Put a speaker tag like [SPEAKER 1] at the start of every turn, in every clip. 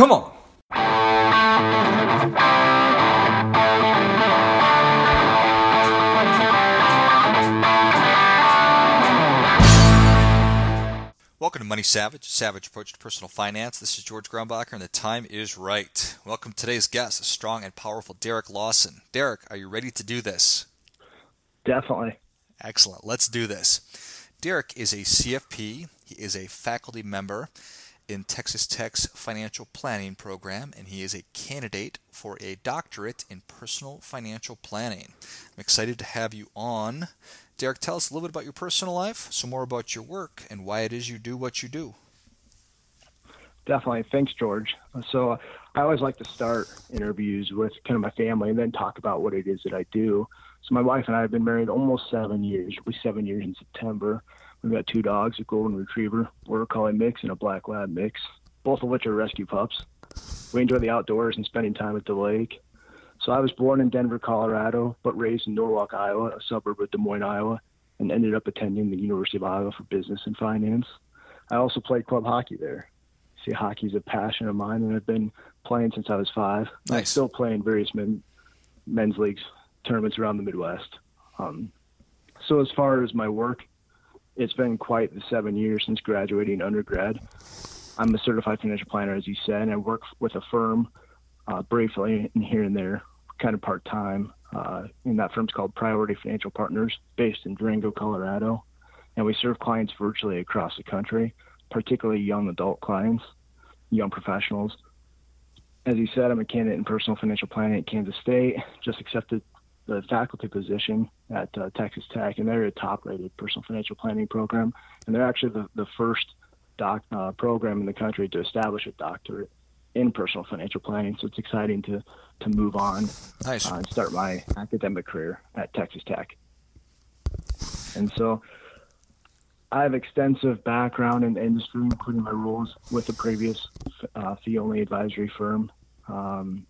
[SPEAKER 1] Come on.
[SPEAKER 2] Welcome to Money Savage, Savage Approach to Personal Finance. This is George Grombacher, and the time is right. Welcome to today's guest, strong and powerful Derek Lawson. Derek, are you ready to do this?
[SPEAKER 3] Definitely.
[SPEAKER 2] Excellent. Let's do this. Derek is a CFP. He is a faculty member in Texas Tech's financial planning program, and he is a candidate for a doctorate in personal financial planning. I'm excited to have you on. Derek, tell us a little bit about your personal life, some more about your work, and why it is you do what you do.
[SPEAKER 3] Definitely. Thanks, George. So, I always like to start interviews with kind of my family and then talk about what it is that I do. So, my wife and I have been married almost seven years. It'll be seven years in September. We've got two dogs, a golden retriever, border collie mix, and a black lab mix, both of which are rescue pups. We enjoy the outdoors and spending time at the lake. So I was born in Denver, Colorado, but raised in Norwalk, Iowa, a suburb of Des Moines, Iowa, and ended up attending the University of Iowa for business and finance. I also played club hockey there. See, hockey is a passion of mine, and I've been playing since I was five.
[SPEAKER 2] Nice.
[SPEAKER 3] I still play in various men, men's leagues tournaments around the Midwest. Um, so as far as my work, it's been quite the seven years since graduating undergrad. I'm a certified financial planner, as you said, and I work with a firm uh, briefly and here and there, kind of part time. Uh, and that firm's called Priority Financial Partners, based in Durango, Colorado. And we serve clients virtually across the country, particularly young adult clients, young professionals. As you said, I'm a candidate in personal financial planning at Kansas State, just accepted the faculty position at uh, Texas Tech, and they're a top-rated personal financial planning program, and they're actually the, the first doc uh, program in the country to establish a doctorate in personal financial planning. So it's exciting to to move on
[SPEAKER 2] Nice.
[SPEAKER 3] uh, and start my academic career at Texas Tech. And so I have extensive background in the industry, including my roles with the previous uh, fee-only advisory firm. Um,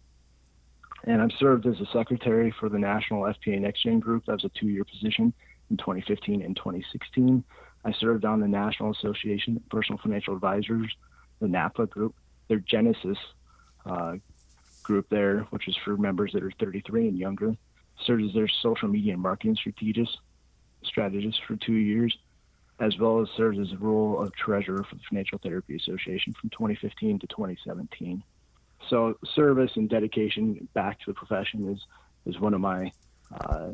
[SPEAKER 3] and I've served as a secretary for the National FPA Next Gen Group. That was a two-year position in 2015 and 2016. I served on the National Association of Personal Financial Advisors, the NAPFA group, their Genesis uh, group there, which is for members that are 33 and younger. Served as their social media and marketing strategist, strategist for two years, as well as served as the role of treasurer for the Financial Therapy Association from 2015 to 2017. So service and dedication back to the profession is is one of my uh,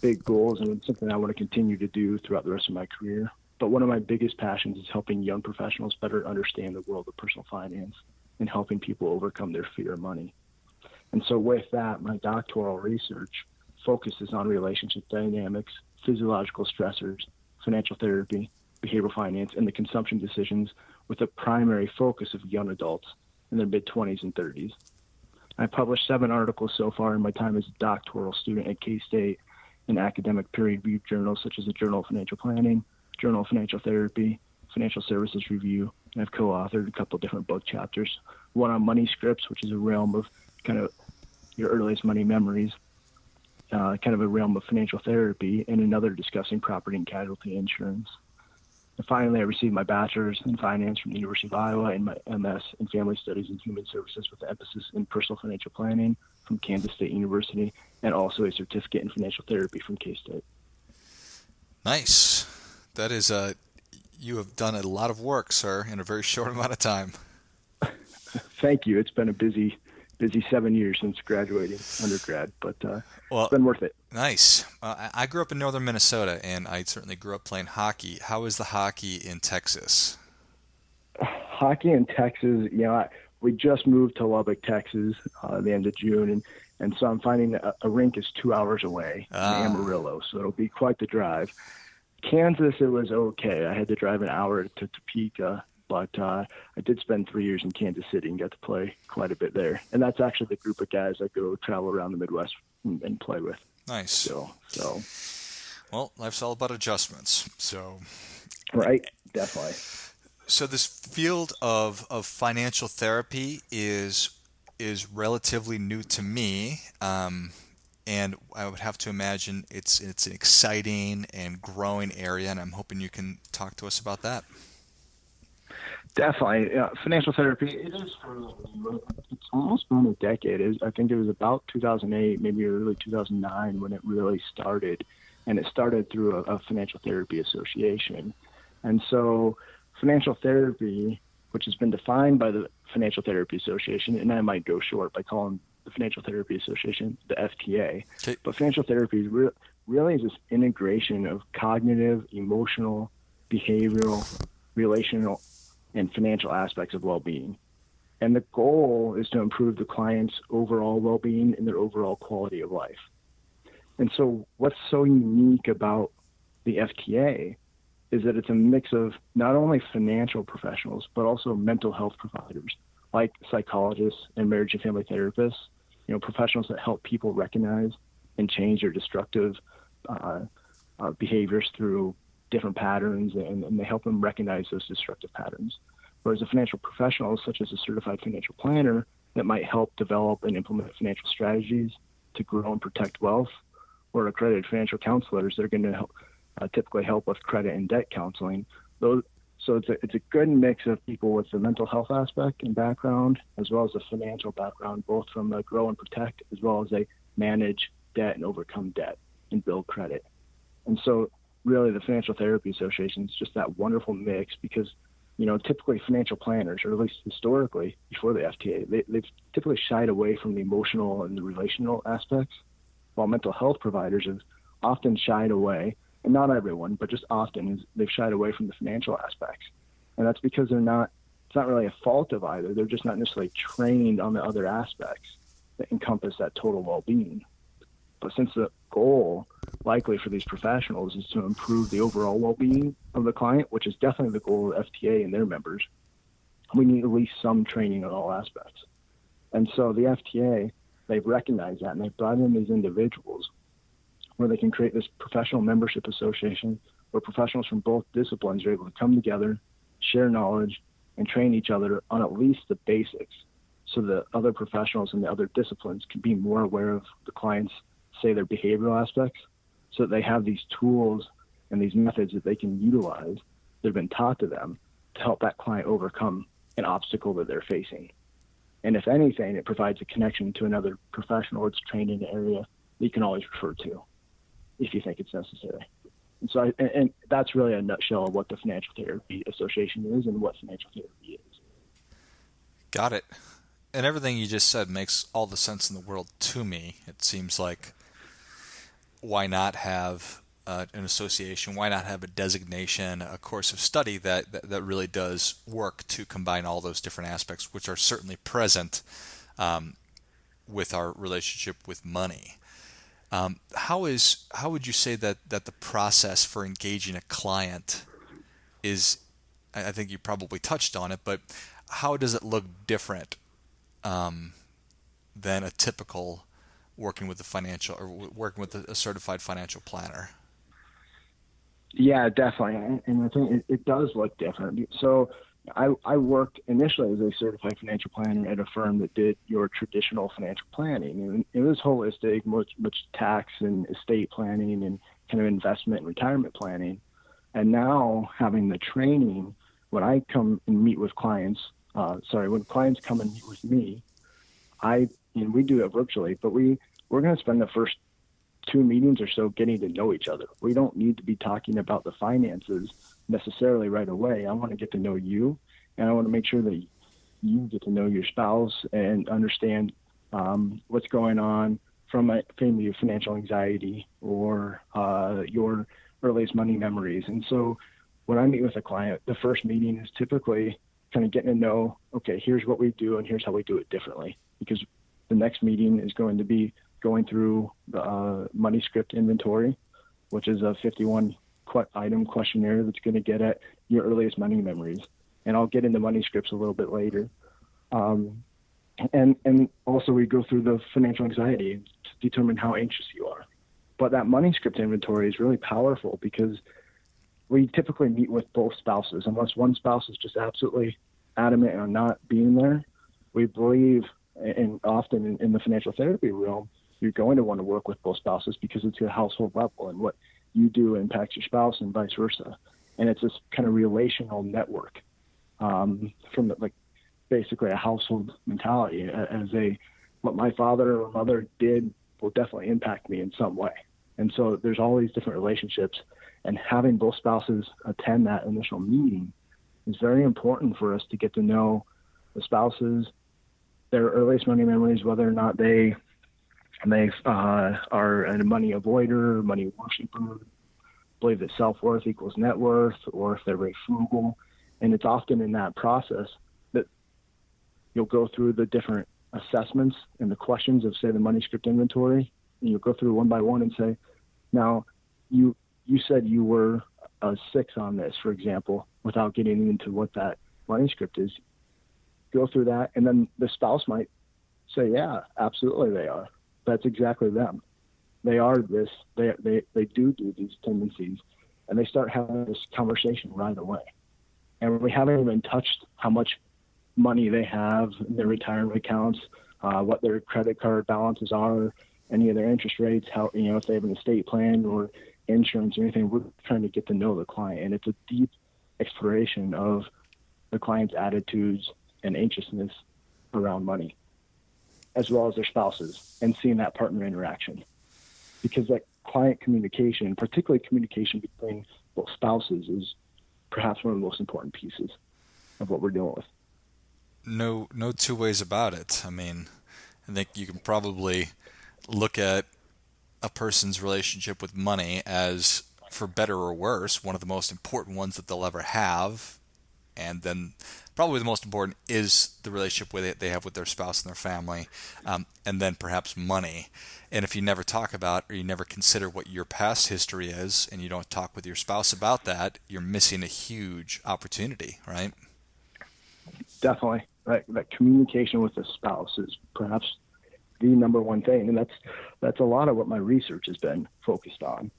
[SPEAKER 3] big goals, and something I want to continue to do throughout the rest of my career. But one of my biggest passions is helping young professionals better understand the world of personal finance and helping people overcome their fear of money. And so, with that, my doctoral research focuses on relationship dynamics, physiological stressors, financial therapy, behavioral finance, and the consumption decisions with a primary focus of young adults in their mid 20s and 30s. I published seven articles so far in my time as a doctoral student at K State in academic peer reviewed journals such as the Journal of Financial Planning, Journal of Financial Therapy, Financial Services Review, and I've co authored a couple different book chapters. One on money scripts, which is a realm of kind of your earliest money memories, uh, kind of a realm of financial therapy, and another discussing property and casualty insurance. And finally, I received my bachelor's in finance from the University of Iowa and my MS in family studies and human services with emphasis in personal financial planning from Kansas State University, and also a certificate in financial therapy from K State.
[SPEAKER 2] Nice. That is uh you have done a lot of work, sir, in a very short amount of time.
[SPEAKER 3] Thank you. It's been a busy, busy seven years since graduating undergrad, but uh,
[SPEAKER 2] Well,
[SPEAKER 3] it's been worth it.
[SPEAKER 2] nice. Uh, I grew up in northern Minnesota, and I certainly grew up playing hockey. How is the hockey in Texas?
[SPEAKER 3] hockey in Texas, you know, I, we just moved to Lubbock, Texas, uh, at the end of June, and and so I'm finding a, a rink is two hours away
[SPEAKER 2] Ah.
[SPEAKER 3] in Amarillo, so it'll be quite the drive. Kansas, it was okay. I had to drive an hour to Topeka, but uh, I did spend three years in Kansas City and got to play quite a bit there. And that's actually the group of guys I go travel around the Midwest and, and play with.
[SPEAKER 2] Nice.
[SPEAKER 3] So, so
[SPEAKER 2] Well, life's all about adjustments. So,
[SPEAKER 3] right, definitely.
[SPEAKER 2] so this field of, of financial therapy is is relatively new to me, um, and I would have to imagine it's it's an exciting and growing area, and I'm hoping you can talk to us about that.
[SPEAKER 3] Definitely, yeah, financial therapy. It is for it's almost been a decade. It, I think it was about 2008, maybe early 2009 when it really started, and it started through a, a financial therapy association. And so, financial therapy, which has been defined by the Financial Therapy Association, and I might go short by calling the Financial Therapy Association the FTA. Okay. But financial therapy re- really is this integration of cognitive, emotional, behavioral, relational, and financial aspects of well-being. And the goal is to improve the client's overall well-being and their overall quality of life. And so, what's so unique about the FTA is that it's a mix of not only financial professionals but also mental health providers like psychologists and marriage and family therapists, you know, professionals that help people recognize and change their destructive uh, uh, behaviors through different patterns and, and, they help them recognize those destructive patterns. Whereas a financial professional, such as a certified financial planner, that might help develop and implement financial strategies to grow and protect wealth, or accredited financial counselors that are going to help, uh, typically help with credit and debt counseling. Those, so it's a, it's a good mix of people with the mental health aspect and background, as well as the financial background, both from a grow and protect, as well as they manage debt and overcome debt and build credit. And so, really, the Financial Therapy Association is just that wonderful mix because, you know, typically financial planners, or at least historically before the FTA, they, they've typically shied away from the emotional and the relational aspects, while mental health providers have often shied away and not everyone, but just often they've shied away from the financial aspects, and that's because they're not. It's not really a fault of either. They're just not necessarily trained on the other aspects that encompass that total well-being. But since the goal, likely for these professionals, is to improve the overall well-being of the client, which is definitely the goal of FTA and their members, we need at least some training on all aspects. And so the FTA, they've recognized that and they've brought in these individuals where they can create this professional membership association where professionals from both disciplines are able to come together, share knowledge, and train each other on at least the basics so that other professionals in the other disciplines can be more aware of the clients, say their behavioral aspects, so that they have these tools and these methods that they can utilize that have been taught to them to help that client overcome an obstacle that they're facing. And if anything, it provides a connection to another professional that's trained in the area that you can always refer to if you think it's necessary. And so, I, and, and that's really a nutshell of what the Financial Therapy Association is and what financial therapy is.
[SPEAKER 2] Got it. And everything you just said makes all the sense in the world to me. It seems like why not have uh, an association? Why not have a designation, a course of study that, that, that really does work to combine all those different aspects, which are certainly present um, with our relationship with money. Um, how is how would you say that that the process for engaging a client is? I think you probably touched on it, but how does it look different um, than a typical working with a financial or working with a, certified financial planner?
[SPEAKER 3] Yeah, definitely, and I think it, it does look different. So I, I worked initially as a certified financial planner at a firm that did your traditional financial planning. And it was holistic, much, much tax and estate planning and kind of investment and retirement planning. And now having the training, when I come and meet with clients, uh, sorry, when clients come and meet with me, I, and we do it virtually, but we, we're going to spend the first two meetings or so getting to know each other. We don't need to be talking about the finances necessarily right away. I want to get to know you, and I want to make sure that you get to know your spouse and understand um, what's going on from a family of financial anxiety or uh, your earliest money memories. And so when I meet with a client, the first meeting is typically kind of getting to know, okay, here's what we do and here's how we do it differently. Because the next meeting is going to be going through the uh, money script inventory, which is a 51 item questionnaire that's going to get at your earliest money memories. And I'll get into money scripts a little bit later. Um, and and also we go through the financial anxiety to determine how anxious you are. But that money script inventory is really powerful because we typically meet with both spouses. Unless one spouse is just absolutely adamant on not being there, we believe, and often in, in the financial therapy realm, you're going to want to work with both spouses because it's a household level and what you do impacts your spouse and vice versa. And it's this kind of relational network. um, from like basically a household mentality as a what my father or mother did will definitely impact me in some way. And so there's all these different relationships, and having both spouses attend that initial meeting is very important for us to get to know the spouses, their earliest money memories, whether or not they they uh, are a money avoider, money worshiper, believe that self worth equals net worth, or if they're very frugal. And it's often in that process that you'll go through the different assessments and the questions of, say, the money script inventory, and you'll go through one by one and say, now, you you said you were a six on this, for example, without getting into what that money script is. Go through that, and then the spouse might say, "Yeah, absolutely, they are. That's exactly them. They are this. They they they do do these tendencies, and they start having this conversation right away. And we haven't even touched how much money they have in their retirement accounts, uh, what their credit card balances are, any of their interest rates, how you know if they have an estate plan or insurance or anything. We're trying to get to know the client, and it's a deep exploration of the client's attitudes and anxiousness around money, as well as their spouses, and seeing that partner interaction, because that client communication, particularly communication between both spouses, is perhaps one of the most important pieces of what we're dealing with.
[SPEAKER 2] No, no two ways about it. I mean, I think you can probably look at a person's relationship with money as, for better or worse, one of the most important ones that they'll ever have. And then, probably the most important is the relationship with it they have with their spouse and their family, um, and then perhaps money. And if you never talk about or you never consider what your past history is, and you don't talk with your spouse about that, you're missing a huge opportunity, right?
[SPEAKER 3] Definitely. That, that communication with the spouse is perhaps the number one thing, and that's that's a lot of what my research has been focused on.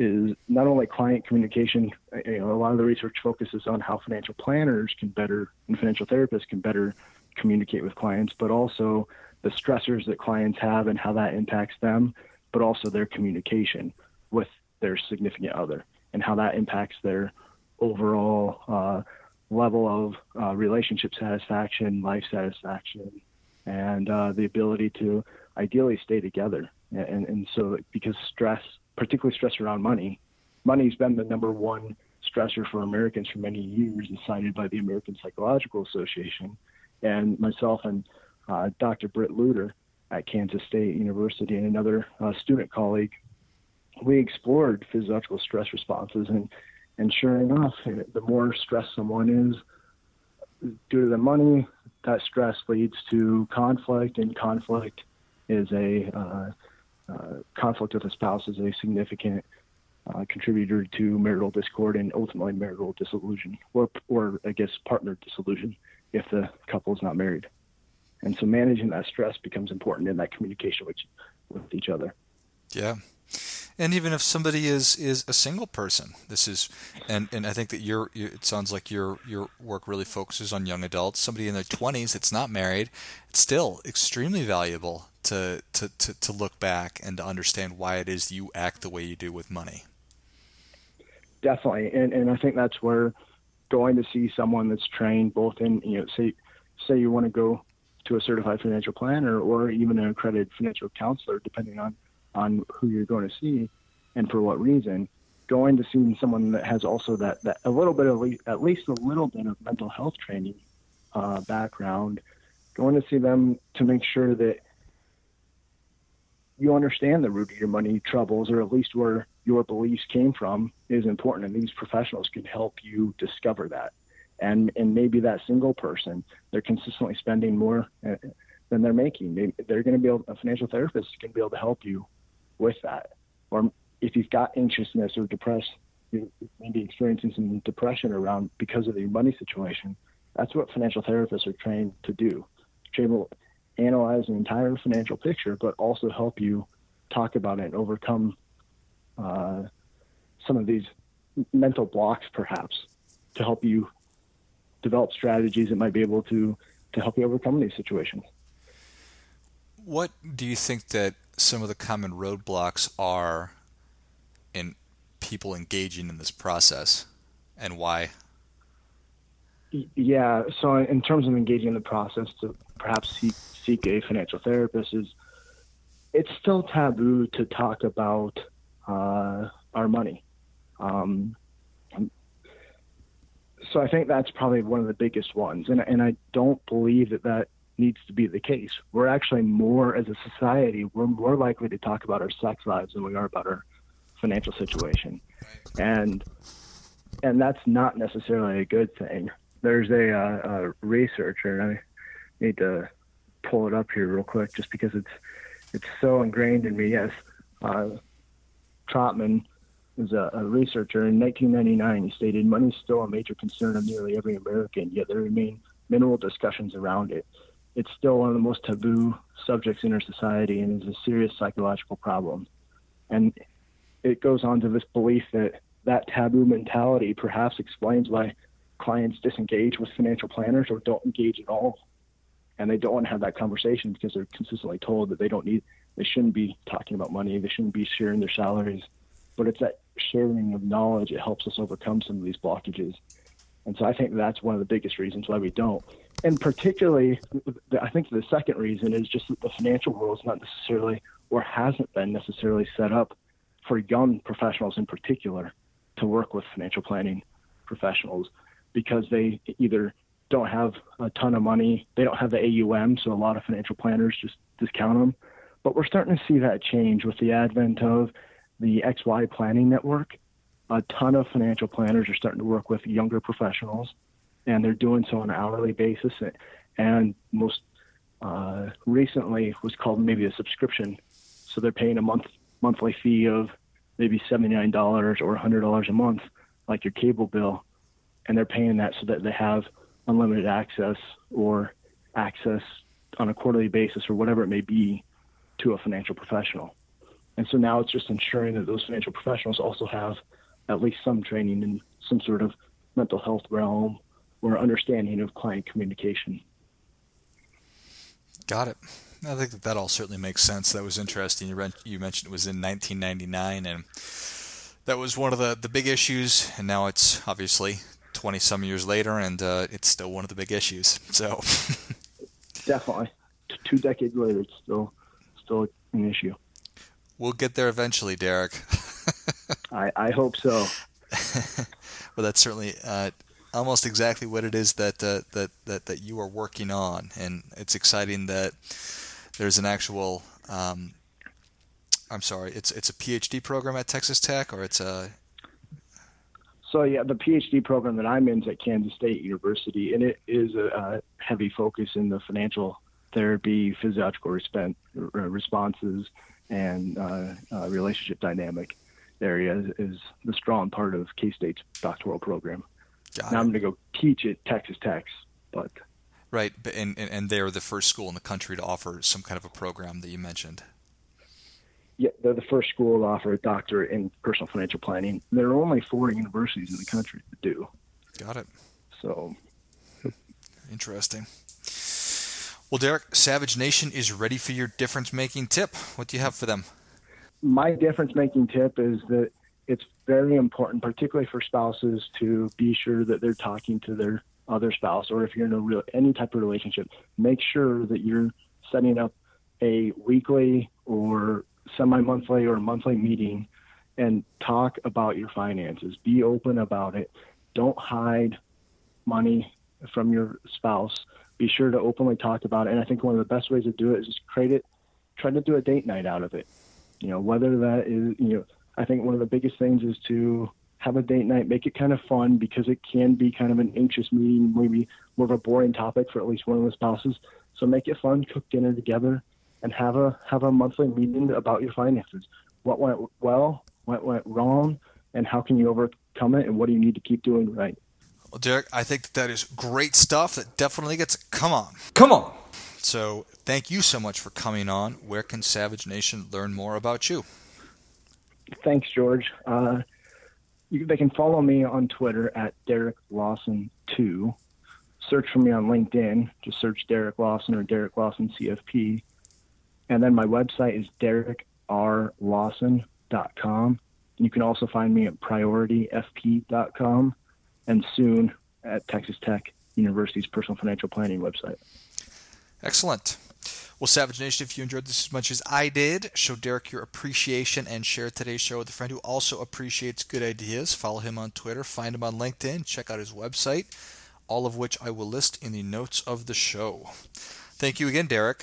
[SPEAKER 3] Is not only client communication. You know, a lot of the research focuses on how financial planners can better and financial therapists can better communicate with clients, but also the stressors that clients have and how that impacts them, but also their communication with their significant other and how that impacts their overall uh, level of uh, relationship satisfaction, life satisfaction, and uh, the ability to ideally stay together. And, and so, because stress, particularly stress around money, money's been the number one stressor for Americans for many years, as cited by the American Psychological Association. And myself and uh, Dr. Britt-Lutter at Kansas State University and another uh, student colleague, we explored physiological stress responses. And, and sure enough, the more stressed someone is due to the money, that stress leads to conflict, and conflict is a uh, conflict with a spouse is a significant uh, contributor to marital discord and ultimately marital dissolution, or or I guess partner dissolution if the couple is not married. And so managing that stress becomes important in that communication with with each other.
[SPEAKER 2] Yeah, and even if somebody is is a single person this is and and i think that your it sounds like your your work really focuses on young adults somebody in their 20s that's not married it's still extremely valuable to to to, to look back and to understand why it is you act the way you do with money.
[SPEAKER 3] Definitely. And and i think that's where going to see someone that's trained both in you know say say you want to go to a certified financial planner or even an accredited financial counselor depending on on who you're going to see and for what reason, going to see someone that has also that, that a little bit of at least a little bit of mental health training uh, background, going to see them to make sure that you understand the root of your money troubles or at least where your beliefs came from is important and these professionals can help you discover that and and maybe that single person they're consistently spending more uh, than they're making maybe they're going to be able a financial therapist can be able to help you with that. Or if you've got anxiousness or depressed, you're maybe experiencing some depression around because of your money situation. That's what financial therapists are trained to do. To analyze an entire financial picture, but also help you talk about it and overcome uh, some of these mental blocks, perhaps, to help you develop strategies that might be able to to help you overcome these situations.
[SPEAKER 2] What do you think that some of the common roadblocks are in people engaging in this process and why?
[SPEAKER 3] Yeah. So in terms of engaging in the process to perhaps seek, seek a financial therapist is it's still taboo to talk about uh, our money. Um, so I think that's probably one of the biggest ones, and and I don't believe that that needs to be the case. We're actually more as a society, we're more likely to talk about our sex lives than we are about our financial situation, and and that's not necessarily a good thing. There's a, uh, a researcher, and I need to pull it up here real quick, just because it's it's so ingrained in me. Yes, uh, Trachtman was a, a, researcher in 1999. He stated money is still a major concern of nearly every American, yet there remain minimal discussions around it. It's still one of the most taboo subjects in our society and is a serious psychological problem. And it goes on to this belief that that taboo mentality perhaps explains why clients disengage with financial planners or don't engage at all. And they don't want to have that conversation because they're consistently told that they don't need, they shouldn't be talking about money, they shouldn't be sharing their salaries. But it's that sharing of knowledge it helps us overcome some of these blockages. And so I think that's one of the biggest reasons why we don't. And particularly, I think the second reason is just that the financial world is not necessarily or hasn't been necessarily set up for young professionals in particular to work with financial planning professionals because they either don't have a ton of money, they don't have the AUM, so a lot of financial planners just discount them. But we're starting to see that change with the advent of the XY Planning Network. A ton of financial planners are starting to work with younger professionals, and they're doing so on an hourly basis. And most uh, recently was called maybe a subscription, so they're paying a month monthly fee of maybe $79 or $100 a month, like your cable bill, and they're paying that so that they have unlimited access or access on a quarterly basis or whatever it may be to a financial professional. And so now it's just ensuring that those financial professionals also have at least some training in some sort of mental health realm or understanding of client communication.
[SPEAKER 2] Got it. I think that that all certainly makes sense. That was interesting. You, mentioned it was in 1999, and that was one of the, the big issues. And now it's obviously 20 some years later, and uh, it's still one of the big issues. So
[SPEAKER 3] definitely, two decades later, it's still still an issue.
[SPEAKER 2] We'll get there eventually, Derek.
[SPEAKER 3] I, I hope so.
[SPEAKER 2] well, that's certainly uh, almost exactly what it is that, uh, that that that you are working on, and it's exciting that there's an actual. Um, I'm sorry, it's it's a PhD program at Texas Tech, or it's a.
[SPEAKER 3] So yeah, the PhD program that I'm in is at Kansas State University, and it is a, a heavy focus in the financial therapy, physiological resp- responses, and uh, uh, relationship dynamic area is, is, the strong part of K State's doctoral program. Got now it. I'm going to go teach at Texas Tech, but
[SPEAKER 2] right, and, and and they're the first school in the country to offer some kind of a program that you mentioned.
[SPEAKER 3] Yeah, they're the first school to offer a doctorate in personal financial planning. There are only four universities in the country that do.
[SPEAKER 2] Got it.
[SPEAKER 3] So
[SPEAKER 2] interesting. Well, Derek, Savage Nation is ready for your difference making tip. What do you have for them?
[SPEAKER 3] My difference making tip is that it's very important, particularly for spouses, to be sure that they're talking to their other spouse, or if you're in a real any type of relationship, make sure that you're setting up a weekly or semi-monthly or monthly meeting and talk about your finances. Be open about it. Don't hide money from your spouse be sure to openly talk about it. And I think one of the best ways to do it is just create it, try to do a date night out of it. You know, whether that is, you know, I think one of the biggest things is to have a date night, make it kind of fun because it can be kind of an anxious meeting, maybe more of a boring topic for at least one of the spouses. So make it fun, cook dinner together, and have a have a monthly meeting about your finances. What went well, what went wrong, and how can you overcome it, and what do you need to keep doing right.
[SPEAKER 2] Well, Derek, I think that, that is great stuff. That definitely gets come on.
[SPEAKER 1] Come on.
[SPEAKER 2] So, thank you so much for coming on. Where can Savage Nation learn more about you?
[SPEAKER 3] Thanks, George. Uh, you, they can follow me on Twitter at Derek Lawson2. Search for me on LinkedIn. Just search Derek Lawson or Derek Lawson CFP. And then my website is derekrlawson.com. You can also find me at priorityfp.com and soon at Texas Tech University's personal financial planning website.
[SPEAKER 2] Excellent. Well, Savage Nation, if you enjoyed this as much as I did, show Derek your appreciation and share today's show with a friend who also appreciates good ideas. Follow him on Twitter, find him on LinkedIn, check out his website, all of which I will list in the notes of the show. Thank you again, Derek.